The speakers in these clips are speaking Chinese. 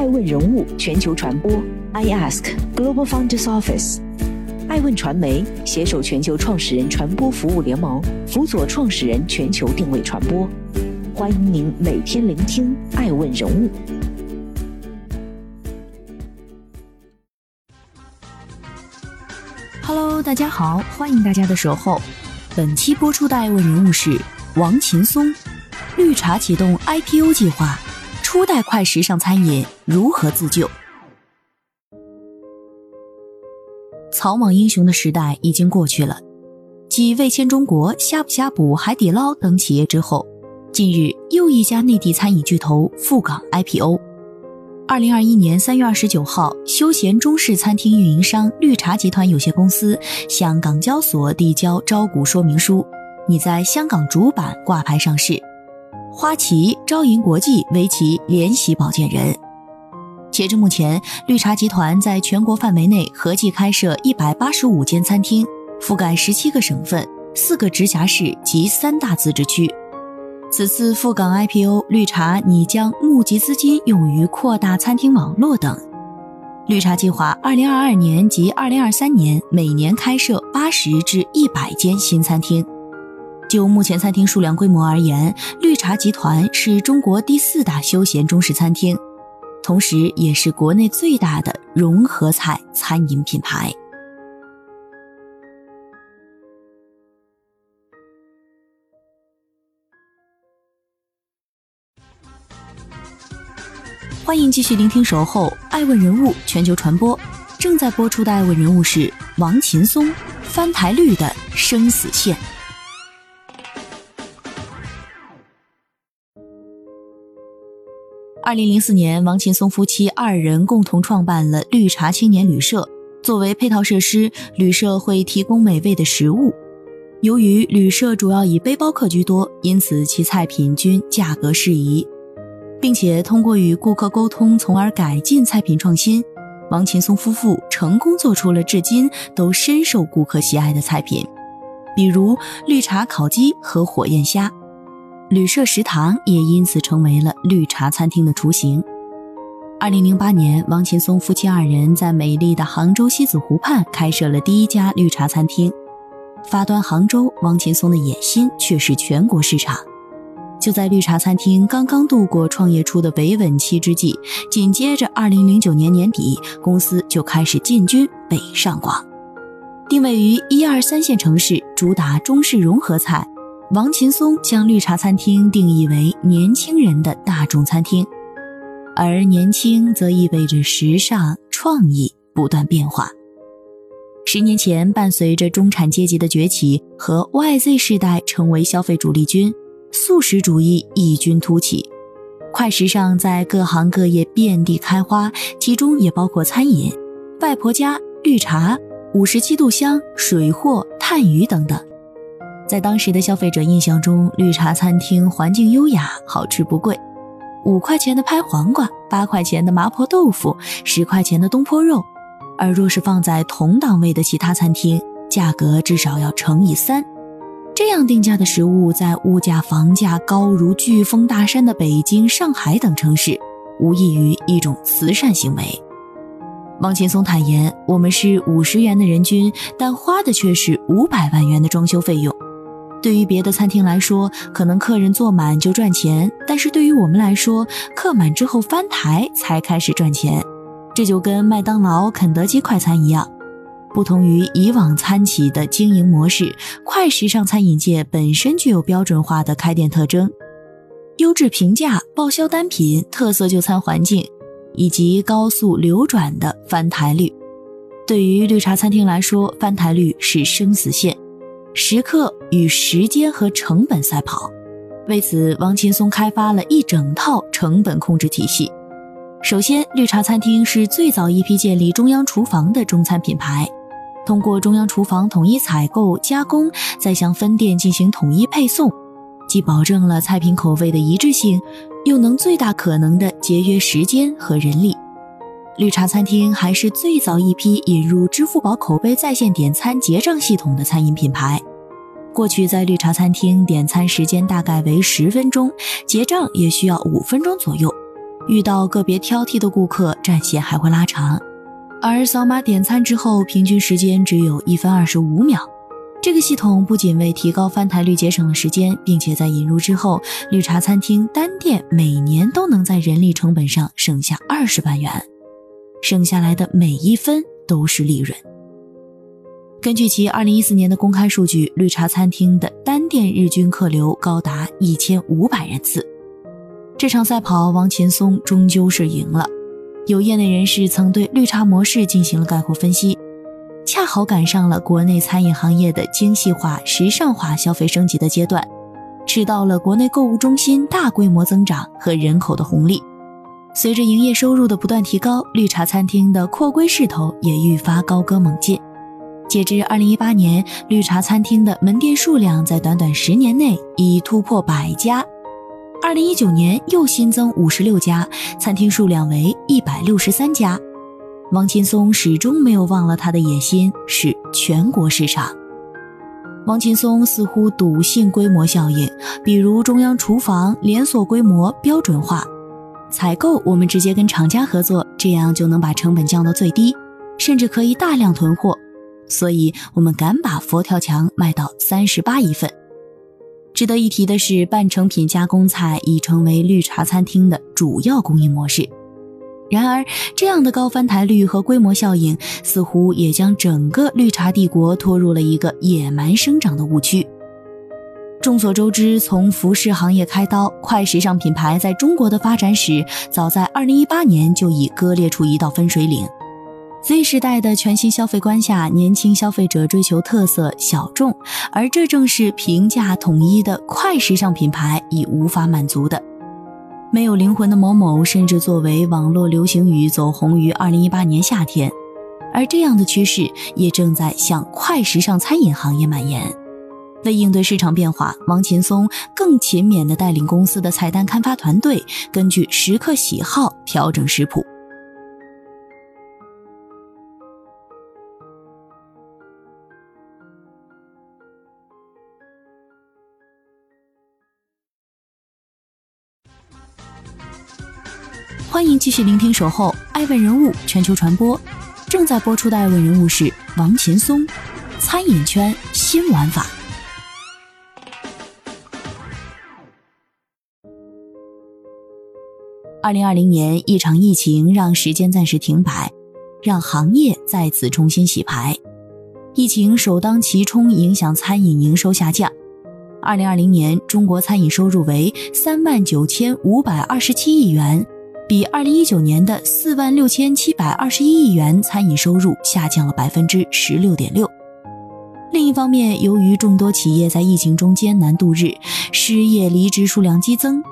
爱问人物全球传播，I Ask Global Founders Office，爱问传媒携手全球创始人传播服务联盟，辅佐创始人全球定位传播。欢迎您每天聆听爱问人物。Hello，大家好，欢迎大家的守候。本期播出的爱问人物是王秦松，绿茶启动 IPO 计划。初代快时尚餐饮如何自救？草莽英雄的时代已经过去了。继味千中国、呷哺呷哺、海底捞等企业之后，近日又一家内地餐饮巨头赴港 IPO。二零二一年三月二十九号，休闲中式餐厅运营商绿茶集团有限公司向港交所递交招股说明书，拟在香港主板挂牌上市。花旗、招银国际为其联席保荐人。截至目前，绿茶集团在全国范围内合计开设一百八十五间餐厅，覆盖十七个省份、四个直辖市及三大自治区。此次赴港 IPO，绿茶拟将募集资金用于扩大餐厅网络等。绿茶计划二零二二年及二零二三年每年开设八十至一百间新餐厅。就目前餐厅数量规模而言，绿茶集团是中国第四大休闲中式餐厅，同时也是国内最大的融合菜餐饮品牌。欢迎继续聆听《守候爱问人物全球传播》，正在播出的爱问人物是王秦松，翻台率的生死线。二零零四年，王秦松夫妻二人共同创办了绿茶青年旅社。作为配套设施，旅社会提供美味的食物。由于旅社主要以背包客居多，因此其菜品均价格适宜，并且通过与顾客沟通，从而改进菜品创新。王秦松夫妇成功做出了至今都深受顾客喜爱的菜品，比如绿茶烤鸡和火焰虾。旅社食堂也因此成为了绿茶餐厅的雏形。二零零八年，王秦松夫妻二人在美丽的杭州西子湖畔开设了第一家绿茶餐厅。发端杭州，王秦松的野心却是全国市场。就在绿茶餐厅刚刚度过创业初的维稳期之际，紧接着二零零九年年底，公司就开始进军北上广，定位于一二三线城市，主打中式融合菜。王秦松将绿茶餐厅定义为年轻人的大众餐厅，而年轻则意味着时尚、创意不断变化。十年前，伴随着中产阶级的崛起和 YZ 世代成为消费主力军，素食主义异军突起，快时尚在各行各业遍地开花，其中也包括餐饮、外婆家、绿茶、五十七度香、水货、探鱼等等。在当时的消费者印象中，绿茶餐厅环境优雅，好吃不贵，五块钱的拍黄瓜，八块钱的麻婆豆腐，十块钱的东坡肉。而若是放在同档位的其他餐厅，价格至少要乘以三。这样定价的食物，在物价、房价高如飓风大山的北京、上海等城市，无异于一种慈善行为。王劲松坦言：“我们是五十元的人均，但花的却是五百万元的装修费用。”对于别的餐厅来说，可能客人坐满就赚钱，但是对于我们来说，客满之后翻台才开始赚钱。这就跟麦当劳、肯德基快餐一样，不同于以往餐企的经营模式，快时尚餐饮界本身具有标准化的开店特征、优质评价、报销单品、特色就餐环境，以及高速流转的翻台率。对于绿茶餐厅来说，翻台率是生死线。时刻与时间和成本赛跑，为此，王秦松开发了一整套成本控制体系。首先，绿茶餐厅是最早一批建立中央厨房的中餐品牌，通过中央厨房统一采购、加工，再向分店进行统一配送，既保证了菜品口味的一致性，又能最大可能的节约时间和人力。绿茶餐厅还是最早一批引入支付宝口碑在线点餐结账系统的餐饮品牌。过去在绿茶餐厅点餐时间大概为十分钟，结账也需要五分钟左右。遇到个别挑剔的顾客，战线还会拉长。而扫码点餐之后，平均时间只有一分二十五秒。这个系统不仅为提高翻台率节省了时间，并且在引入之后，绿茶餐厅单店每年都能在人力成本上省下二十万元，省下来的每一分都是利润。根据其二零一四年的公开数据，绿茶餐厅的单店日均客流高达一千五百人次。这场赛跑，王秦松终究是赢了。有业内人士曾对绿茶模式进行了概括分析。恰好赶上了国内餐饮行业的精细化、时尚化消费升级的阶段，吃到了国内购物中心大规模增长和人口的红利。随着营业收入的不断提高，绿茶餐厅的扩规势头也愈发高歌猛进。截至二零一八年，绿茶餐厅的门店数量在短短十年内已突破百家。二零一九年又新增五十六家，餐厅数量为一百六十三家。王劲松始终没有忘了他的野心是全国市场。王劲松似乎笃信规模效应，比如中央厨房连锁规模标准化，采购我们直接跟厂家合作，这样就能把成本降到最低，甚至可以大量囤货。所以，我们敢把佛跳墙卖到三十八一份。值得一提的是，半成品加工菜已成为绿茶餐厅的主要供应模式。然而，这样的高翻台率和规模效应，似乎也将整个绿茶帝国拖入了一个野蛮生长的误区。众所周知，从服饰行业开刀，快时尚品牌在中国的发展史，早在2018年就已割裂出一道分水岭。Z 时代的全新消费观下，年轻消费者追求特色、小众，而这正是平价统一的快时尚品牌已无法满足的。没有灵魂的某某，甚至作为网络流行语走红于二零一八年夏天，而这样的趋势也正在向快时尚餐饮行业蔓延。为应对市场变化，王秦松更勤勉地带领公司的菜单开发团队，根据食客喜好调整食谱。欢迎继续聆听《守候爱问人物全球传播》，正在播出的爱问人物是王秦松，餐饮圈新玩法。二零二零年，一场疫情让时间暂时停摆，让行业再次重新洗牌。疫情首当其冲，影响餐饮营收下降。二零二零年，中国餐饮收入为三万九千五百二十七亿元。比二零一九年的四万六千七百二十一亿元餐饮收入下降了百分之十六点六。另一方面，由于众多企业在疫情中艰难度日，失业离职数量激增。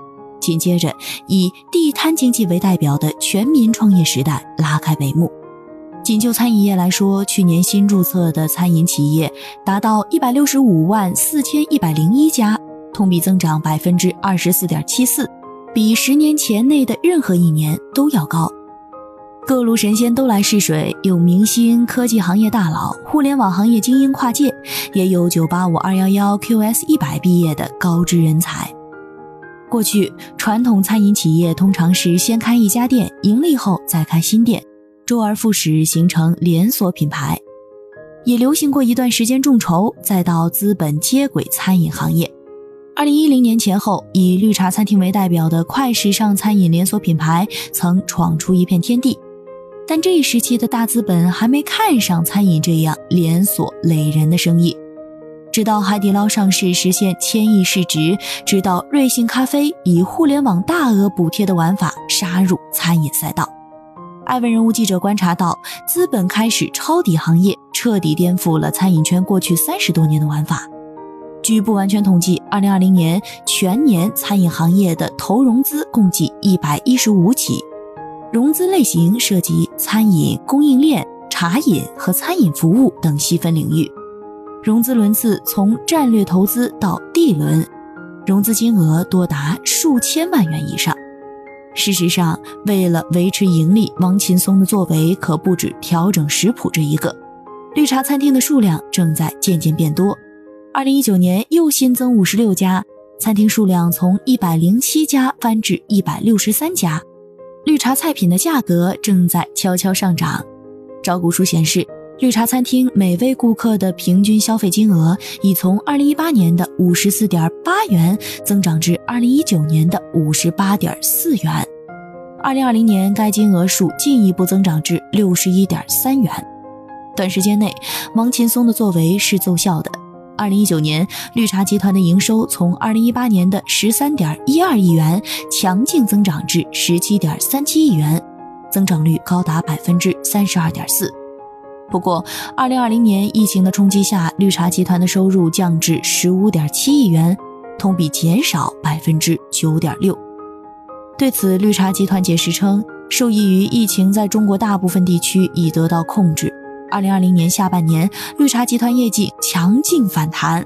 紧接着，以地摊经济为代表的全民创业时代拉开帷幕。仅就餐饮业来说，去年新注册的餐饮企业达到一百六十五万四千一百零一家，同比增长百分之二十四点七四。比十年前内的任何一年都要高，各路神仙都来试水，有明星、科技行业大佬、互联网行业精英跨界，也有985、211、QS 一百毕业的高知人才。过去，传统餐饮企业通常是先开一家店，盈利后再开新店，周而复始形成连锁品牌。也流行过一段时间众筹，再到资本接轨餐饮行业。二零一零年前后，以绿茶餐厅为代表的快时尚餐饮连锁品牌曾闯出一片天地，但这一时期的大资本还没看上餐饮这样连锁累人的生意。直到海底捞上市实现千亿市值，直到瑞幸咖啡以互联网大额补贴的玩法杀入餐饮赛道，艾问人物记者观察到，资本开始抄底行业，彻底颠覆了餐饮圈过去三十多年的玩法。据不完全统计，二零二零年全年餐饮行业的投融资共计一百一十五起，融资类型涉及餐饮、供应链、茶饮和餐饮服务等细分领域，融资轮次从战略投资到 D 轮，融资金额多达数千万元以上。事实上，为了维持盈利，王秦松的作为可不止调整食谱这一个，绿茶餐厅的数量正在渐渐变多。二零一九年又新增五十六家餐厅，数量从一百零七家翻至一百六十三家，绿茶菜品的价格正在悄悄上涨。招股书显示，绿茶餐厅每位顾客的平均消费金额已从2018年的54.8元增长至2019年的58.4元，2020年该金额数进一步增长至61.3元。短时间内，王劲松的作为是奏效的。二零一九年，绿茶集团的营收从二零一八年的十三点一二亿元强劲增长至十七点三七亿元，增长率高达百分之三十二点四。不过，二零二零年疫情的冲击下，绿茶集团的收入降至十五点七亿元，同比减少百分之九点六。对此，绿茶集团解释称，受益于疫情在中国大部分地区已得到控制。二零二零年下半年，绿茶集团业绩强劲反弹，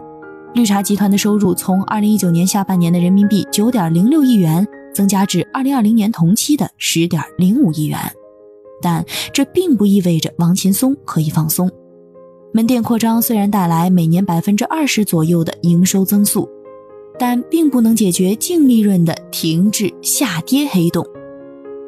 绿茶集团的收入从二零一九年下半年的人民币九点零六亿元增加至二零二零年同期的十点零五亿元。但这并不意味着王劲松可以放松。门店扩张虽然带来每年百分之二十左右的营收增速，但并不能解决净利润的停滞下跌黑洞。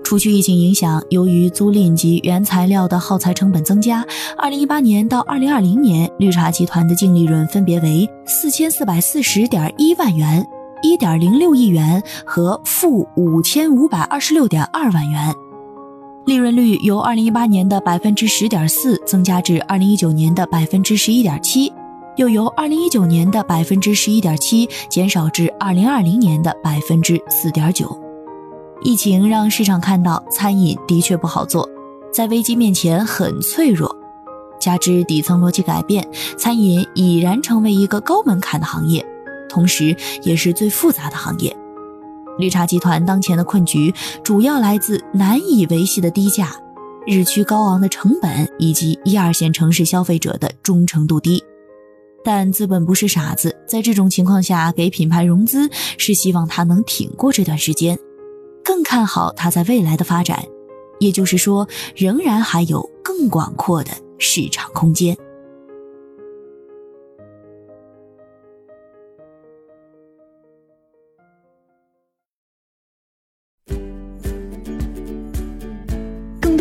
除去疫情影响，由于租赁及原材料的耗材成本增加，二零一八年到二零二零年，绿茶集团的净利润分别为四千四百四十点一万元、一点零六亿元和负五千五百二十六点二万元。利润率由二零一八年的百分之十点四增加至二零一九年的百分之十一点七，又由二零一九年的百分之十一点七减少至二零二零年的百分之四点九。疫情让市场看到餐饮的确不好做，在危机面前很脆弱。加之底层逻辑改变，餐饮已然成为一个高门槛的行业，同时也是最复杂的行业。绿茶集团当前的困局主要来自难以维系的低价、日趋高昂的成本以及一二线城市消费者的忠诚度低。但资本不是傻子，在这种情况下给品牌融资，是希望它能挺过这段时间。更看好它在未来的发展，也就是说，仍然还有更广阔的市场空间。